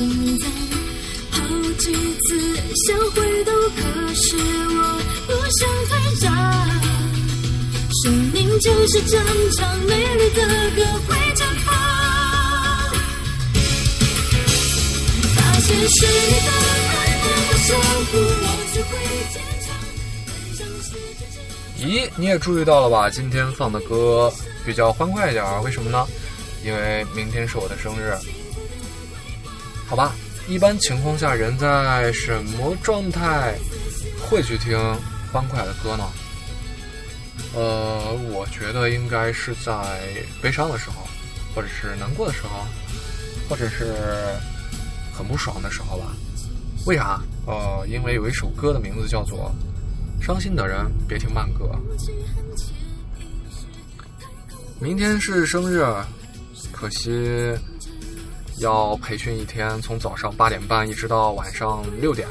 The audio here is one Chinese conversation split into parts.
弱心脏。好几次想回头，可是我不想太让。生命就是这场美丽的歌会绽放。发现是你的爱能够守护我，学会坚强。咦，你也注意到了吧？今天放的歌比较欢快一点儿，为什么呢？因为明天是我的生日。好吧，一般情况下，人在什么状态会去听欢快的歌呢？呃，我觉得应该是在悲伤的时候，或者是难过的时候，或者是很不爽的时候吧。为啥？呃，因为有一首歌的名字叫做《伤心的人别听慢歌》。明天是生日，可惜要培训一天，从早上八点半一直到晚上六点。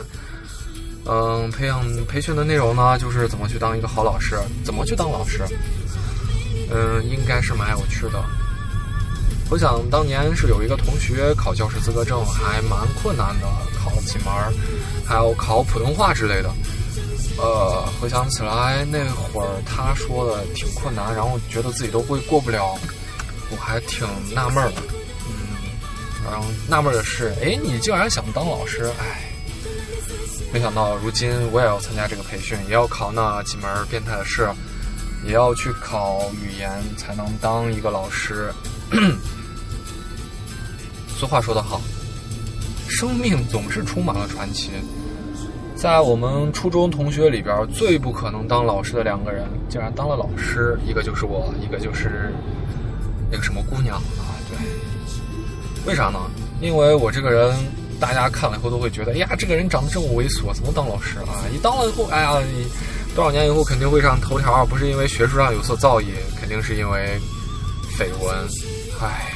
嗯，培养培训的内容呢，就是怎么去当一个好老师，怎么去当老师。嗯，应该是蛮有趣的。我想当年是有一个同学考教师资格证还蛮困难的，考了几门，还有考普通话之类的。呃，回想起来那会儿他说的挺困难，然后觉得自己都会过不了，我还挺纳闷的。然后纳闷的是，哎，你竟然想当老师，哎。没想到如今我也要参加这个培训，也要考那几门变态的试，也要去考语言才能当一个老师。俗话说得好，生命总是充满了传奇。在我们初中同学里边，最不可能当老师的两个人，竟然当了老师，一个就是我，一个就是那个什么姑娘，为啥呢？因为我这个人。大家看了以后都会觉得，哎呀，这个人长得这么猥琐，怎么当老师啊？你当了以后，哎呀，你多少年以后肯定会上头条，不是因为学术上有所造诣，肯定是因为绯闻。唉，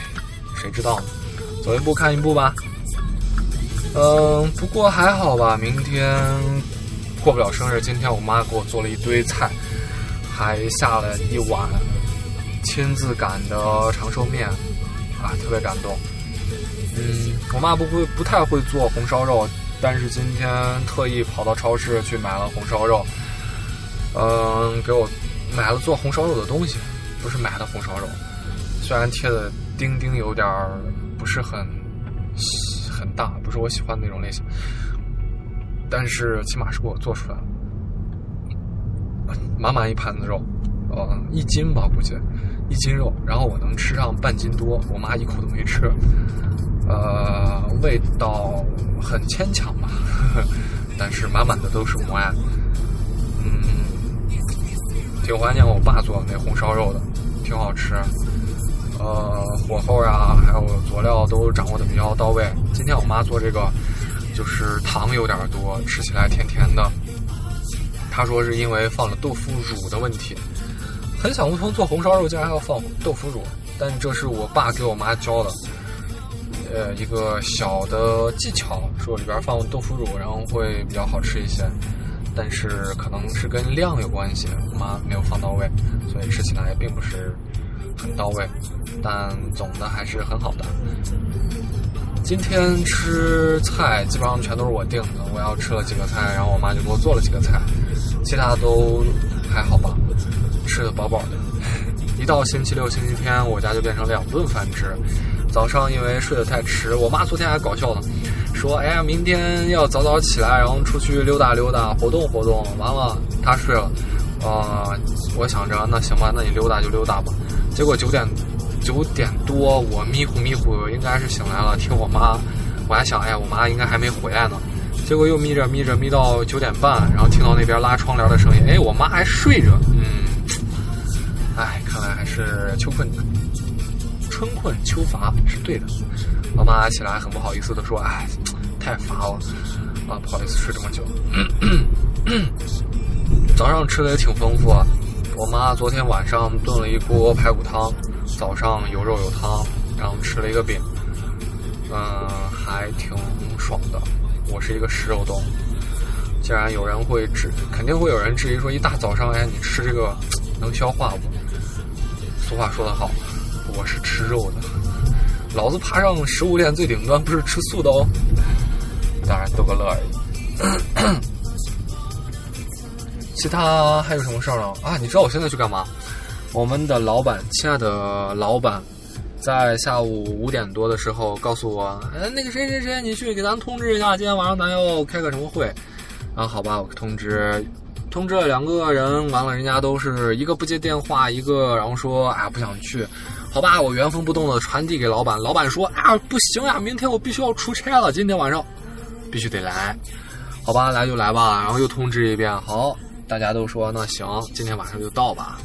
谁知道呢？走一步看一步吧。嗯，不过还好吧。明天过不了生日，今天我妈给我做了一堆菜，还下了一碗亲自擀的长寿面，啊，特别感动。嗯，我妈不会不太会做红烧肉，但是今天特意跑到超市去买了红烧肉。嗯，给我买了做红烧肉的东西，不是买的红烧肉。虽然贴的钉钉有点不是很很大，不是我喜欢的那种类型，但是起码是给我做出来了，满满一盘子肉，呃，一斤吧估计，一斤肉，然后我能吃上半斤多，我妈一口都没吃。呃，味道很牵强吧，呵呵，但是满满的都是母爱。嗯，挺怀念我爸做的那红烧肉的，挺好吃。呃，火候呀，还有佐料都掌握的比较到位。今天我妈做这个，就是糖有点多，吃起来甜甜的。她说是因为放了豆腐乳的问题。很想不通，做红烧肉竟然要放豆腐乳，但这是我爸给我妈教的。呃，一个小的技巧，说里边放豆腐乳，然后会比较好吃一些。但是可能是跟量有关系，我妈没有放到位，所以吃起来并不是很到位。但总的还是很好的。今天吃菜基本上全都是我定的，我要吃了几个菜，然后我妈就给我做了几个菜，其他都还好吧，吃的饱饱的。一到星期六、星期天，我家就变成两顿饭吃。早上因为睡得太迟，我妈昨天还搞笑呢，说：“哎呀，明天要早早起来，然后出去溜达溜达，活动活动。”完了，她睡了。啊，我想着那行吧，那你溜达就溜达吧。结果九点九点多，我迷糊迷糊，应该是醒来了，听我妈，我还想，哎呀，我妈应该还没回来呢。结果又眯着眯着眯到九点半，然后听到那边拉窗帘的声音，哎，我妈还睡着。嗯，是秋困。春困秋乏是对的，妈妈起来很不好意思的说：“哎，太乏了，啊，不好意思睡这么久。”早上吃的也挺丰富啊，我妈昨天晚上炖了一锅排骨汤，早上有肉有汤，然后吃了一个饼，嗯，还挺爽的。我是一个食肉动物，既然有人会质，肯定会有人质疑说，一大早上哎，你吃这个能消化不？俗话说得好，我是吃肉的，老子爬上食物链最顶端不是吃素的哦。当然逗个乐而已。其他还有什么事儿呢？啊，你知道我现在去干嘛？我们的老板，亲爱的老板，在下午五点多的时候告诉我，哎，那个谁谁谁，你去给咱通知一下，今天晚上咱要开个什么会。啊，好吧，我通知，通知了两个人，完了人家都是一个不接电话，一个然后说，啊不想去。好吧，我原封不动的传递给老板，老板说，啊不行呀，明天我必须要出差了，今天晚上必须得来。好吧，来就来吧，然后又通知一遍，好，大家都说那行，今天晚上就到吧。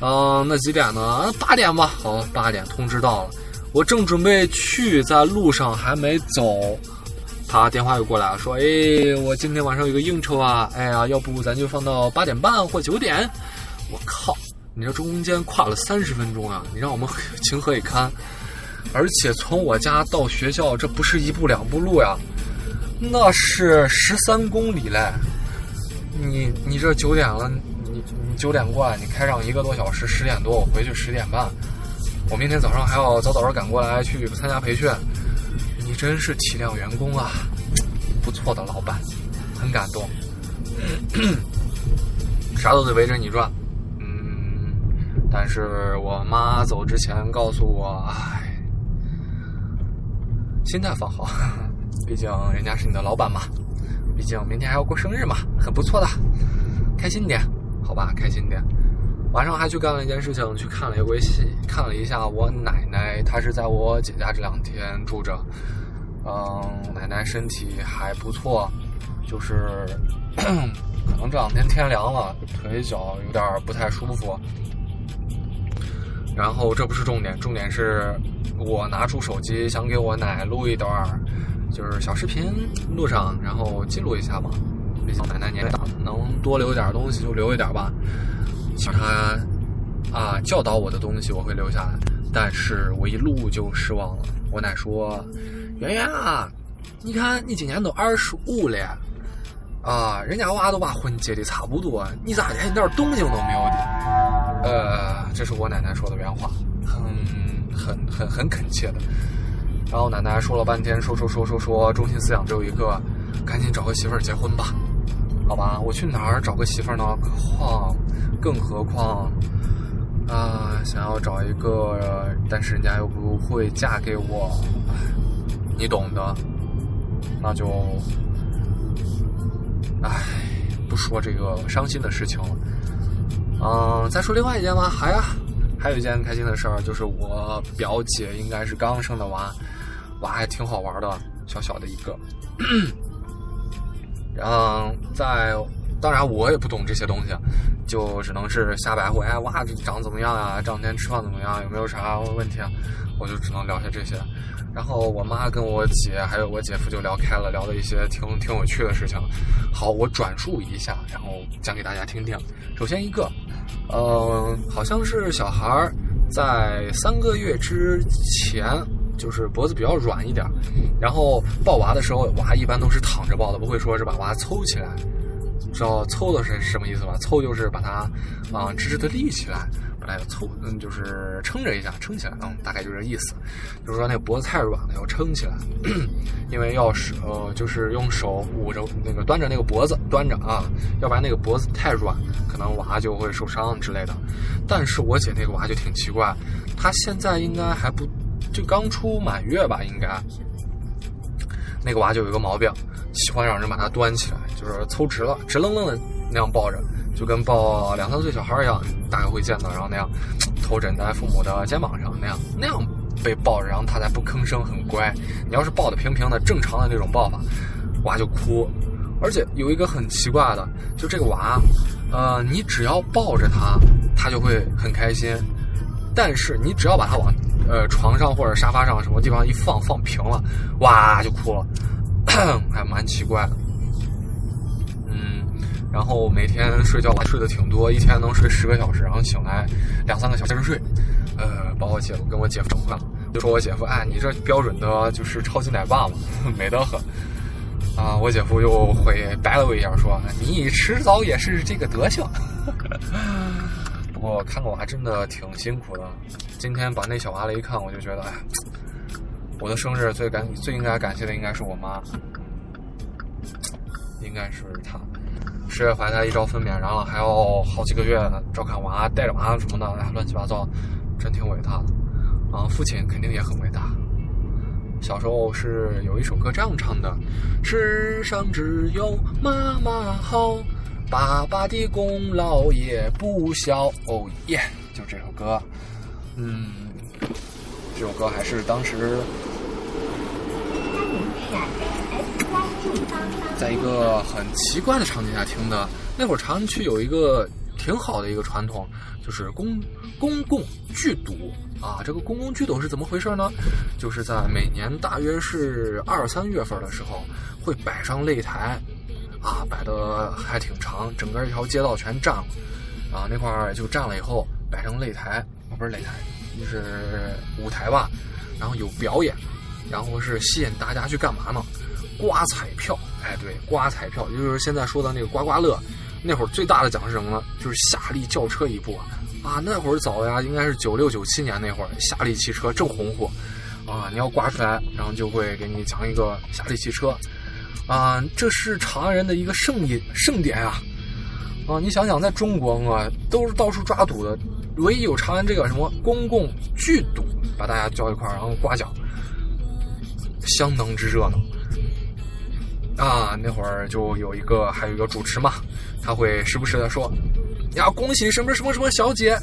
嗯，那几点呢？八点吧。好，八点通知到了，我正准备去，在路上还没走。他电话又过来了，说：“哎，我今天晚上有个应酬啊，哎呀，要不咱就放到八点半或九点？”我靠，你这中间跨了三十分钟啊！你让我们情何以堪？而且从我家到学校，这不是一步两步路呀，那是十三公里嘞！你你这九点了，你你九点过来，你开上一个多小时，十点多我回去十点半，我明天早上还要早早的赶过来去参加培训。你真是体谅员工啊，不错的老板，很感动。啥都得围着你转，嗯，但是我妈走之前告诉我，唉，心态放好，毕竟人家是你的老板嘛，毕竟明天还要过生日嘛，很不错的，开心点，好吧，开心点。晚上还去干了一件事情，去看了一回戏，看了一下我奶奶，她是在我姐家这两天住着。嗯，奶奶身体还不错，就是 可能这两天天凉了，腿脚有点不太舒服。然后这不是重点，重点是我拿出手机想给我奶录一段，就是小视频录上，然后记录一下嘛。毕竟奶奶年龄大，能多留点东西就留一点吧。想她啊教导我的东西我会留下来，但是我一录就失望了。我奶说。圆圆啊，你看你今年都二十五了，啊，人家娃都把婚结的差不多，你咋连一点动静都没有的？呃，这是我奶奶说的原话，很很很很恳切的。然后奶奶说了半天，说说说说说，中心思想只有一个，赶紧找个媳妇儿结婚吧。好吧，我去哪儿找个媳妇儿呢？何况，更何况，啊，想要找一个，但是人家又不会嫁给我。你懂的，那就，唉，不说这个伤心的事情了。嗯，再说另外一件吧。还呀，还有一件开心的事儿，就是我表姐应该是刚生的娃，娃还挺好玩的，小小的一个。然后，在当然我也不懂这些东西，就只能是瞎白活。哎，娃长怎么样啊？这两天吃饭怎么样？有没有啥问题啊？我就只能聊些这些。然后我妈跟我姐还有我姐夫就聊开了，聊了一些挺挺有趣的事情。好，我转述一下，然后讲给大家听听。首先一个，呃，好像是小孩在三个月之前，就是脖子比较软一点，然后抱娃的时候，娃一般都是躺着抱的，不会说是把娃抽起来。知道凑的是什么意思吧？凑就是把它啊直直的立起来。来凑，嗯，就是撑着一下，撑起来，嗯，大概就这意思。就是说那个脖子太软了，要撑起来，因为要是呃，就是用手捂着那个端着那个脖子端着啊，要不然那个脖子太软，可能娃就会受伤之类的。但是我姐那个娃就挺奇怪，她现在应该还不就刚出满月吧，应该。那个娃就有一个毛病，喜欢让人把他端起来，就是凑直了，直愣愣的那样抱着。就跟抱两三岁小孩一样，大概会见到，然后那样头枕在父母的肩膀上，那样那样被抱着，然后他才不吭声，很乖。你要是抱的平平的，正常的那种抱法，娃就哭。而且有一个很奇怪的，就这个娃，呃，你只要抱着他，他就会很开心；但是你只要把他往呃床上或者沙发上什么地方一放，放平了，哇就哭了，还蛮奇怪的。嗯然后每天睡觉睡得挺多，一天能睡十个小时，然后醒来两三个小时睡，呃，把我姐夫跟我姐夫整坏了，就说我姐夫，哎，你这标准的就是超级奶爸嘛，美得很。啊，我姐夫又回白了我一下，说你迟早也是这个德行。不过看个娃真的挺辛苦的。今天把那小娃了一看，我就觉得，哎，我的生日最感最应该感谢的应该是我妈，应该是她。十月怀胎一朝分娩，然后还要好几个月照看娃、带着娃什么的，乱七八糟，真挺伟大的。啊，父亲肯定也很伟大。小时候是有一首歌这样唱的：“世上只有妈妈好，爸爸的功劳也不小。”哦耶，就这首歌。嗯，这首歌还是当时在一个很奇怪的场景下听的。那会儿长安区有一个挺好的一个传统，就是公公共剧赌。啊，这个公共剧赌是怎么回事呢？就是在每年大约是二三月份的时候，会摆上擂台，啊，摆的还挺长，整个一条街道全占了，啊，那块儿就占了以后，摆上擂台，啊，不是擂台，就是舞台吧，然后有表演，然后是吸引大家去干嘛呢？刮彩票，哎，对，刮彩票，就是现在说的那个刮刮乐，那会儿最大的奖是什么呢？就是夏利轿车一部。啊，那会儿早呀，应该是九六九七年那会儿，夏利汽车正红火，啊，你要刮出来，然后就会给你奖一个夏利汽车，啊，这是长安人的一个盛典盛典啊，啊，你想想，在中国啊，都是到处抓赌的，唯一有长安这个什么公共剧赌，把大家叫一块儿，然后刮奖，相当之热闹。啊，那会儿就有一个，还有一个主持嘛，他会时不时的说。呀，恭喜什么什么什么小姐，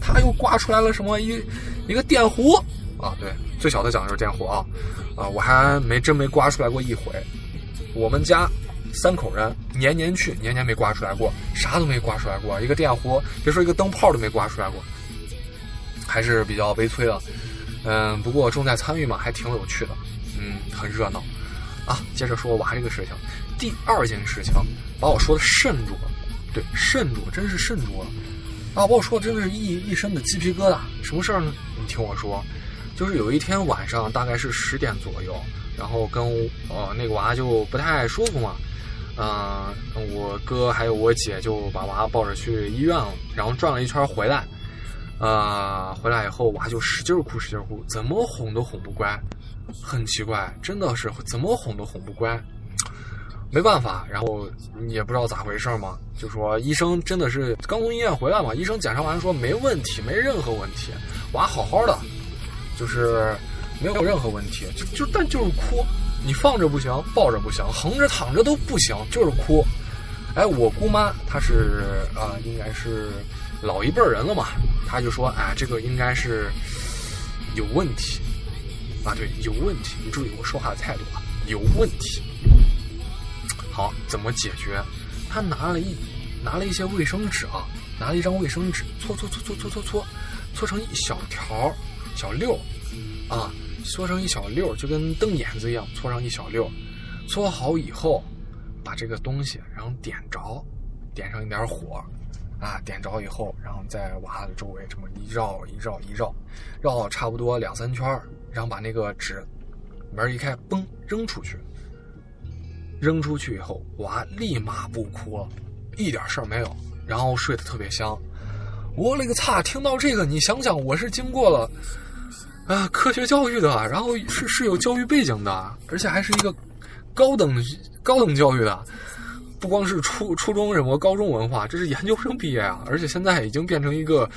她又刮出来了什么一一个电弧啊？对，最小的奖就是电弧啊！啊，我还没真没刮出来过一回。我们家三口人年年去，年年没刮出来过，啥都没刮出来过，一个电弧，别说一个灯泡都没刮出来过，还是比较悲催的。嗯，不过重在参与嘛，还挺有趣的，嗯，很热闹啊。接着说娃这个事情，第二件事情把我说的慎住了。对，慎住，真是慎住了，啊！把我说的真的是一一身的鸡皮疙瘩。什么事儿呢？你听我说，就是有一天晚上，大概是十点左右，然后跟呃那个娃就不太舒服嘛，嗯，我哥还有我姐就把娃抱着去医院了，然后转了一圈回来，呃，回来以后娃就使劲哭，使劲哭，怎么哄都哄不乖，很奇怪，真的是怎么哄都哄不乖。没办法，然后也不知道咋回事嘛，就说医生真的是刚从医院回来嘛，医生检查完说没问题，没任何问题，娃好好的，就是没有任何问题，就就但就是哭，你放着不行，抱着不行，横着躺着都不行，就是哭。哎，我姑妈她是啊，应该是老一辈人了嘛，她就说哎，这个应该是有问题啊，对，有问题，你注意我说话的态度啊，有问题。好，怎么解决？她拿了一拿了一些卫生纸啊，拿了一张卫生纸，搓搓搓搓搓搓搓，搓成一小条小溜啊，搓成一小溜就跟瞪眼子一样，搓上一小溜搓好以后，把这个东西然后点着，点上一点火啊，点着以后，然后在娃的周围这么一绕一绕一绕，绕差不多两三圈然后把那个纸门一开，嘣扔出去。扔出去以后，娃立马不哭了，一点事儿没有，然后睡得特别香。我勒个擦！听到这个，你想想，我是经过了啊科学教育的，然后是是有教育背景的，而且还是一个高等高等教育的，不光是初初中什么高中文化，这是研究生毕业啊，而且现在已经变成一个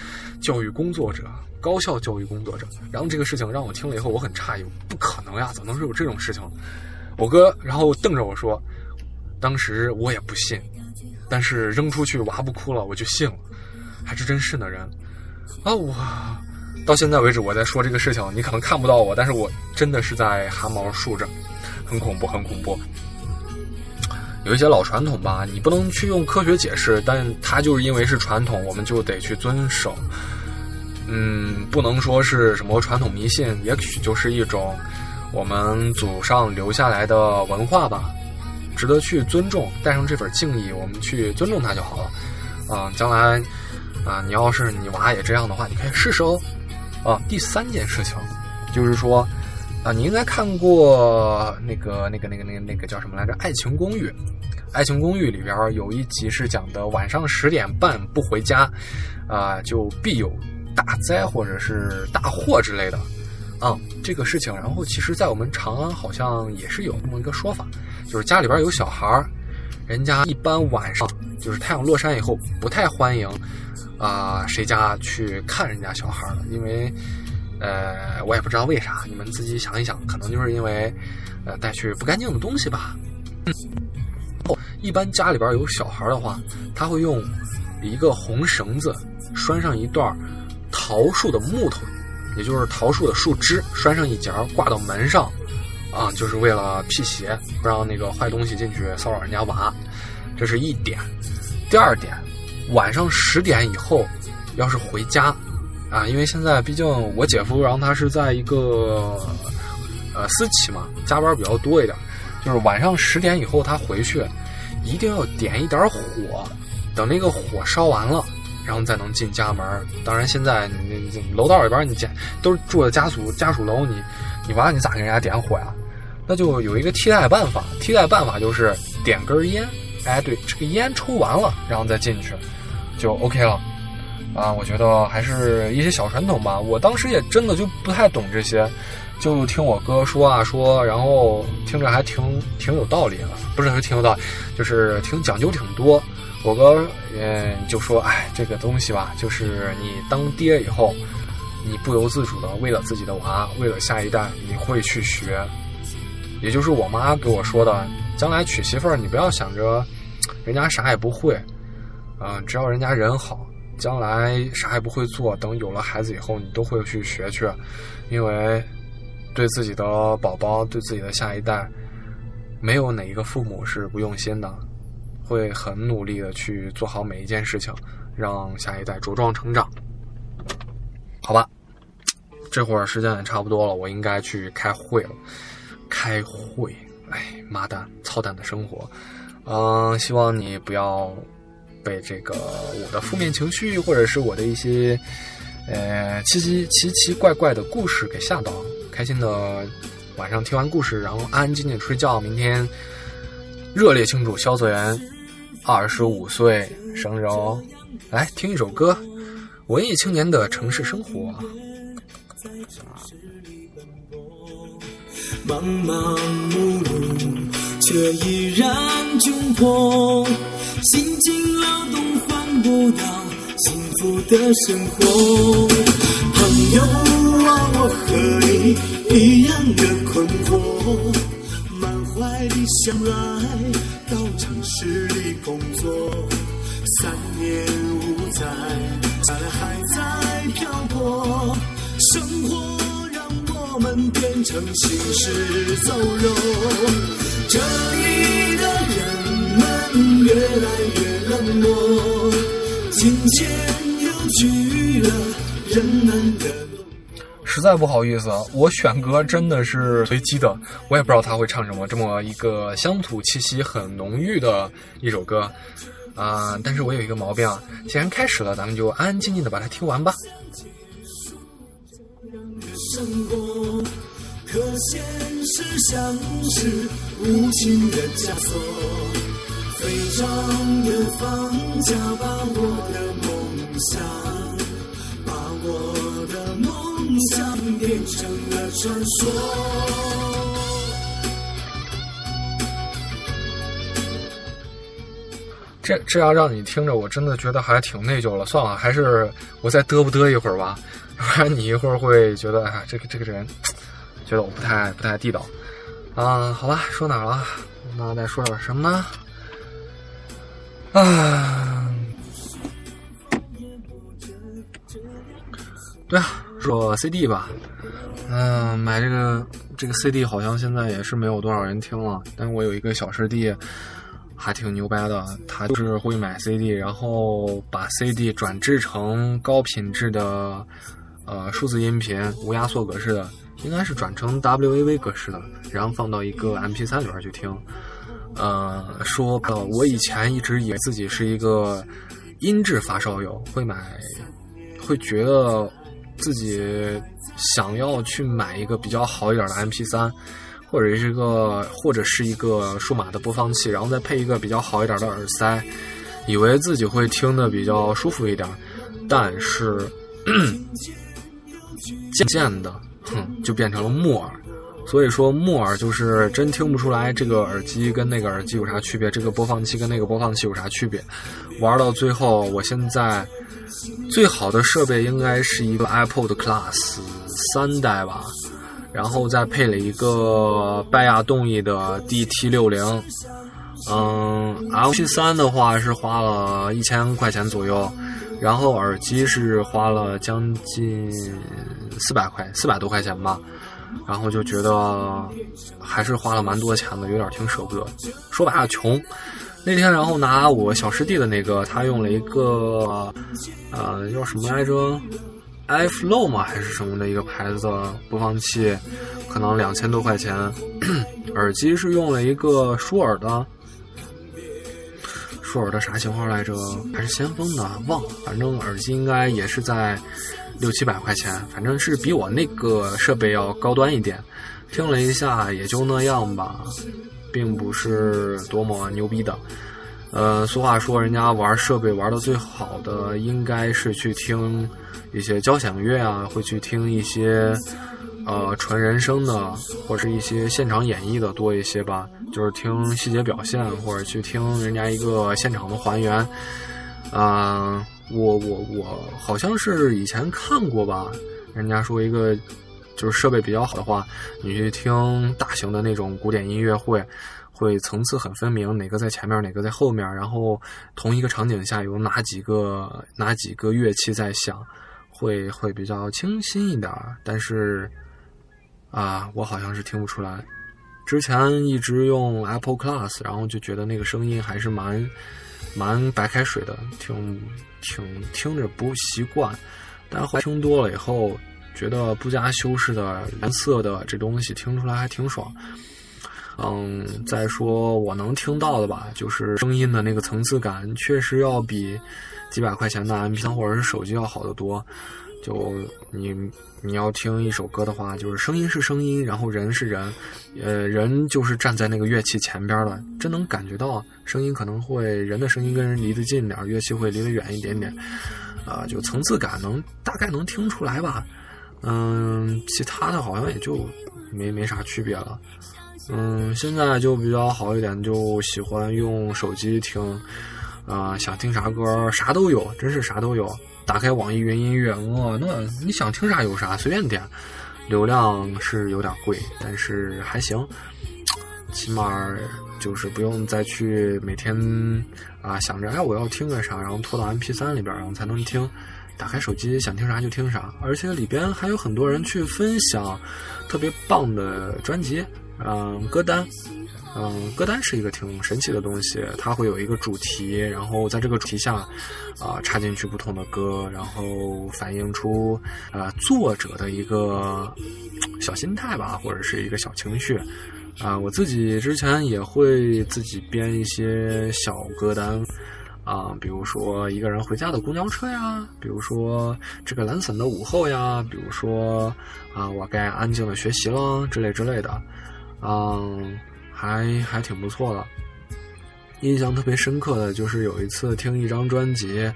教育工作者，高校教育工作者。然后这个事情让我听了以后，我很诧异，不可能呀，怎么能是有这种事情？我哥，然后瞪着我说：“当时我也不信，但是扔出去娃不哭了，我就信了，还是真是的人啊！我到现在为止，我在说这个事情，你可能看不到我，但是我真的是在汗毛竖着，很恐怖，很恐怖。有一些老传统吧，你不能去用科学解释，但它就是因为是传统，我们就得去遵守。嗯，不能说是什么传统迷信，也许就是一种。”我们祖上留下来的文化吧，值得去尊重，带上这份敬意，我们去尊重它就好了。啊，将来啊，你要是你娃也这样的话，你可以试试哦。啊，第三件事情就是说，啊，你应该看过那个、那个、那个、那个、那个叫什么来着，《爱情公寓》爱情公寓》里边有一集是讲的晚上十点半不回家，啊，就必有大灾或者是大祸之类的。啊，这个事情，然后其实，在我们长安好像也是有这么一个说法，就是家里边有小孩儿，人家一般晚上就是太阳落山以后，不太欢迎啊谁家去看人家小孩了，因为呃，我也不知道为啥，你们自己想一想，可能就是因为呃带去不干净的东西吧。哦，一般家里边有小孩的话，他会用一个红绳子拴上一段桃树的木头。也就是桃树的树枝拴上一截挂到门上，啊，就是为了辟邪，不让那个坏东西进去骚扰人家娃。这是一点。第二点，晚上十点以后，要是回家，啊，因为现在毕竟我姐夫，然后他是在一个呃私企嘛，加班比较多一点，就是晚上十点以后他回去，一定要点一点火，等那个火烧完了。然后再能进家门。当然，现在你你楼道里边你家都是住的家属家属楼，你你娃你咋给人家点火呀？那就有一个替代办法，替代办法就是点根烟。哎，对，这个烟抽完了，然后再进去，就 OK 了。啊，我觉得还是一些小传统吧。我当时也真的就不太懂这些，就听我哥说啊说，然后听着还挺挺有道理的，不是说挺有道理，就是挺讲究挺多。我哥嗯就说：“哎，这个东西吧，就是你当爹以后，你不由自主的为了自己的娃，为了下一代，你会去学。也就是我妈给我说的，将来娶媳妇儿，你不要想着人家啥也不会，啊，只要人家人好，将来啥也不会做，等有了孩子以后，你都会去学去，因为对自己的宝宝，对自己的下一代，没有哪一个父母是不用心的。”会很努力的去做好每一件事情，让下一代茁壮成长。好吧，这会儿时间也差不多了，我应该去开会了。开会，哎，妈蛋，操蛋的生活。嗯，希望你不要被这个我的负面情绪，或者是我的一些呃奇奇奇奇怪怪的故事给吓到。开心的晚上听完故事，然后安安静静睡觉。明天热烈庆祝肖泽元。二十五岁生日哦，来听一首歌，文艺青年的城市生活。忙忙碌碌，却依然窘迫，辛勤劳动换不到幸福的生活。朋友啊，我和你一样的困惑，满怀的想来。到城市里工作三年五载，下来还在漂泊，变成行尸走肉。这里的人们越来越冷漠，金钱又拒了人们的。实在不好意思，我选歌真的是随机的，我也不知道他会唱什么。这么一个乡土气息很浓郁的一首歌，啊！但是我有一个毛病啊，既然开始了，咱们就安安静静的把它听完吧。可现实像是无情的枷锁，飞涨的房价把我的梦想。把我的梦想变成了传说。这这要让你听着，我真的觉得还挺内疚了。算了，还是我再嘚不嘚一会儿吧，不然你一会儿会觉得，哎，这个这个人觉得我不太不太地道。啊，好吧，说哪儿了？那再说点什么呢？啊，对啊。说 CD 吧，嗯，买这个这个 CD 好像现在也是没有多少人听了。但我有一个小师弟，还挺牛掰的，他就是会买 CD，然后把 CD 转制成高品质的呃数字音频，无压缩格式的，应该是转成 WAV 格式的，然后放到一个 MP3 里边去听。呃，说呃，我以前一直以为自己是一个音质发烧友，会买，会觉得。自己想要去买一个比较好一点的 MP3，或者是一个或者是一个数码的播放器，然后再配一个比较好一点的耳塞，以为自己会听得比较舒服一点，但是 渐渐的，哼，就变成了木耳。所以说木耳就是真听不出来这个耳机跟那个耳机有啥区别，这个播放器跟那个播放器有啥区别。玩到最后，我现在最好的设备应该是一个 Apple 的 Class 三代吧。然后再配了一个拜亚动力的 DT 六零，嗯，LP 三的话是花了一千块钱左右，然后耳机是花了将近四百块，四百多块钱吧，然后就觉得还是花了蛮多钱的，有点挺舍不得。说白了，穷。那天然后拿我小师弟的那个，他用了一个，呃，叫什么来着？iFlow 嘛还是什么的一个牌子的播放器，可能两千多块钱。耳机是用了一个舒尔的，舒尔的啥型号来着？还是先锋的？忘了。反正耳机应该也是在六七百块钱，反正是比我那个设备要高端一点。听了一下也就那样吧，并不是多么牛逼的。呃，俗话说，人家玩设备玩的最好的，应该是去听。一些交响乐啊，会去听一些，呃，纯人声的，或者是一些现场演绎的多一些吧。就是听细节表现，或者去听人家一个现场的还原。啊，我我我好像是以前看过吧，人家说一个就是设备比较好的话，你去听大型的那种古典音乐会，会层次很分明，哪个在前面，哪个在后面，然后同一个场景下有哪几个哪几个乐器在响。会会比较清新一点，但是啊，我好像是听不出来。之前一直用 Apple Class，然后就觉得那个声音还是蛮蛮白开水的，挺挺听着不习惯。但是听多了以后，觉得不加修饰的蓝色的这东西听出来还挺爽。嗯，再说我能听到的吧，就是声音的那个层次感，确实要比。几百块钱的 MP3 或者是手机要好得多，就你你要听一首歌的话，就是声音是声音，然后人是人，呃，人就是站在那个乐器前边的，真能感觉到声音可能会人的声音跟人离得近点，乐器会离得远一点点，啊，就层次感能大概能听出来吧，嗯，其他的好像也就没没啥区别了，嗯，现在就比较好一点，就喜欢用手机听。啊，想听啥歌啥都有，真是啥都有。打开网易云音乐，哇，那你想听啥有啥，随便点。流量是有点贵，但是还行，起码就是不用再去每天啊想着哎我要听个啥，然后拖到 M P 三里边，然后才能听。打开手机想听啥就听啥，而且里边还有很多人去分享特别棒的专辑，嗯，歌单。嗯，歌单是一个挺神奇的东西，它会有一个主题，然后在这个主题下，啊，插进去不同的歌，然后反映出呃作者的一个小心态吧，或者是一个小情绪。啊，我自己之前也会自己编一些小歌单，啊，比如说一个人回家的公交车呀，比如说这个懒散的午后呀，比如说啊，我该安静的学习了之类之类的，嗯。还还挺不错的，印象特别深刻的就是有一次听一张专辑，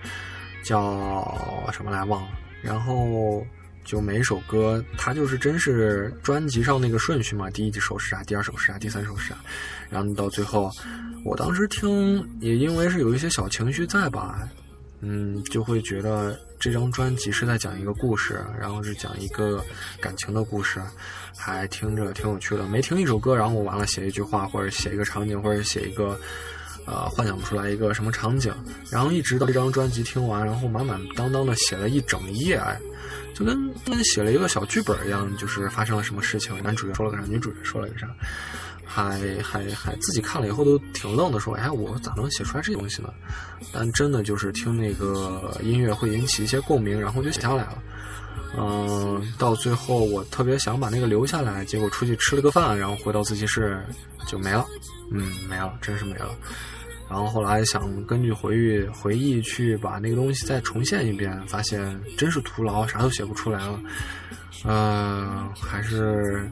叫什么来忘了，然后就每一首歌它就是真是专辑上那个顺序嘛，第一首是啥，第二首是啥，第三首是啥，然后到最后，我当时听也因为是有一些小情绪在吧。嗯，就会觉得这张专辑是在讲一个故事，然后是讲一个感情的故事，还听着挺有趣的。没听一首歌，然后我完了写一句话，或者写一个场景，或者写一个，呃，幻想不出来一个什么场景。然后一直到这张专辑听完，然后满满当当的写了一整页，就跟跟写了一个小剧本一样，就是发生了什么事情，男主角说了个啥，女主角说了个啥。还还还自己看了以后都挺愣的，说：“哎，我咋能写出来这东西呢？”但真的就是听那个音乐会引起一些共鸣，然后就写下来了。嗯，到最后我特别想把那个留下来，结果出去吃了个饭，然后回到自习室就没了。嗯，没了，真是没了。然后后来想根据回忆回忆去把那个东西再重现一遍，发现真是徒劳，啥都写不出来了。嗯，还是。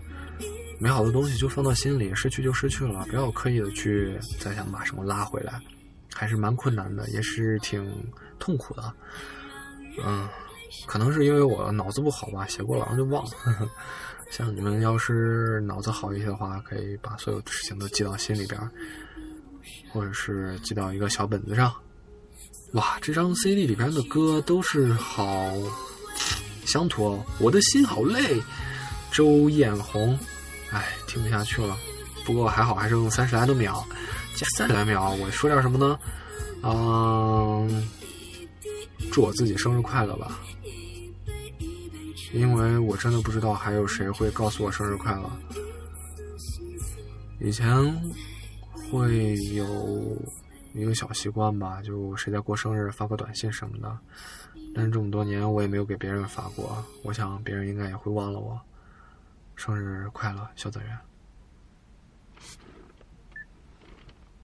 美好的东西就放到心里，失去就失去了，不要刻意的去再想把什么拉回来，还是蛮困难的，也是挺痛苦的。嗯，可能是因为我脑子不好吧，写过了然后就忘了。像你们要是脑子好一些的话，可以把所有的事情都记到心里边，或者是记到一个小本子上。哇，这张 CD 里边的歌都是好乡土哦！我的心好累，周艳红，哎，听不下去了。不过还好，还剩三十来多秒，加三十来秒，我说点什么呢？嗯，祝我自己生日快乐吧。因为我真的不知道还有谁会告诉我生日快乐。以前会有一个小习惯吧，就谁在过生日发个短信什么的，但是这么多年我也没有给别人发过，我想别人应该也会忘了我。生日快乐，小泽源。